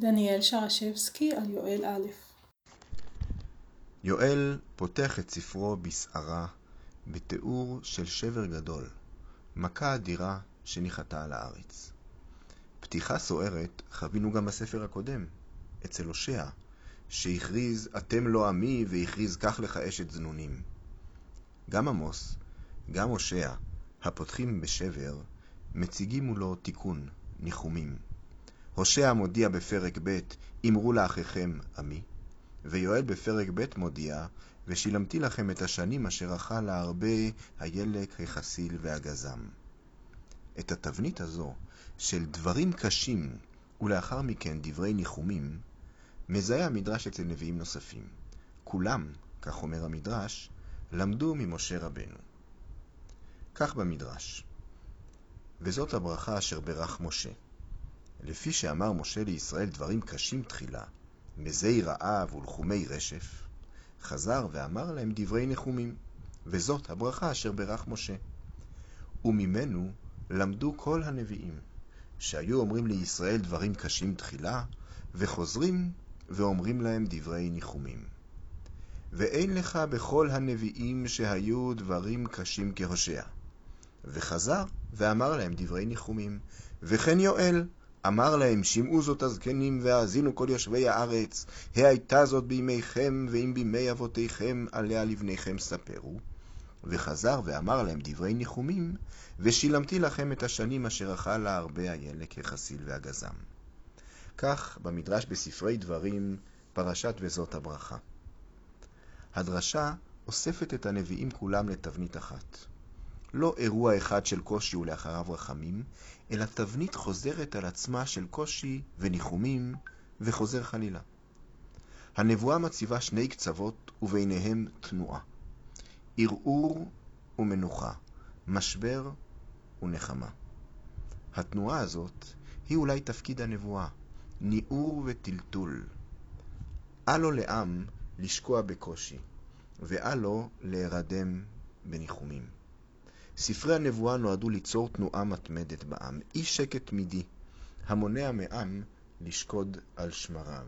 דניאל שרשבסקי על יואל א'. יואל פותח את ספרו בסערה בתיאור של שבר גדול, מכה אדירה שניחתה על הארץ. פתיחה סוערת חווינו גם בספר הקודם, אצל הושע, שהכריז אתם לא עמי והכריז קח לך אשת זנונים. גם עמוס, גם הושע, הפותחים בשבר, מציגים מולו תיקון, ניחומים. הושע מודיע בפרק ב' אמרו לאחיכם עמי, ויואל בפרק ב' מודיע ושילמתי לכם את השנים אשר אכל הרבה הילק, החסיל והגזם. את התבנית הזו של דברים קשים ולאחר מכן דברי ניחומים, מזהה המדרש אצל נביאים נוספים. כולם, כך אומר המדרש, למדו ממשה רבנו. כך במדרש, וזאת הברכה אשר ברך משה. לפי שאמר משה לישראל דברים קשים תחילה, מזי רעב ולחומי רשף, חזר ואמר להם דברי נחומים, וזאת הברכה אשר ברך משה. וממנו למדו כל הנביאים, שהיו אומרים לישראל דברים קשים תחילה, וחוזרים ואומרים להם דברי ניחומים. ואין לך בכל הנביאים שהיו דברים קשים כהושע. וחזר ואמר להם דברי ניחומים. וכן יואל אמר להם, שמעו זאת הזקנים והאזינו כל יושבי הארץ, הייתה זאת בימיכם ואם בימי אבותיכם, עליה לבניכם ספרו. וחזר ואמר להם דברי ניחומים, ושילמתי לכם את השנים אשר אכל לה הרבה הילק, החסיל והגזם. כך במדרש בספרי דברים, פרשת וזאת הברכה. הדרשה אוספת את הנביאים כולם לתבנית אחת. לא אירוע אחד של קושי ולאחריו רחמים, אלא תבנית חוזרת על עצמה של קושי וניחומים, וחוזר חלילה. הנבואה מציבה שני קצוות וביניהם תנועה. ערעור ומנוחה, משבר ונחמה. התנועה הזאת היא אולי תפקיד הנבואה, ניעור וטלטול. אל לו לעם לשקוע בקושי, ואל לו להירדם בניחומים. ספרי הנבואה נועדו ליצור תנועה מתמדת בעם, אי שקט תמידי, המונע מעם לשקוד על שמריו.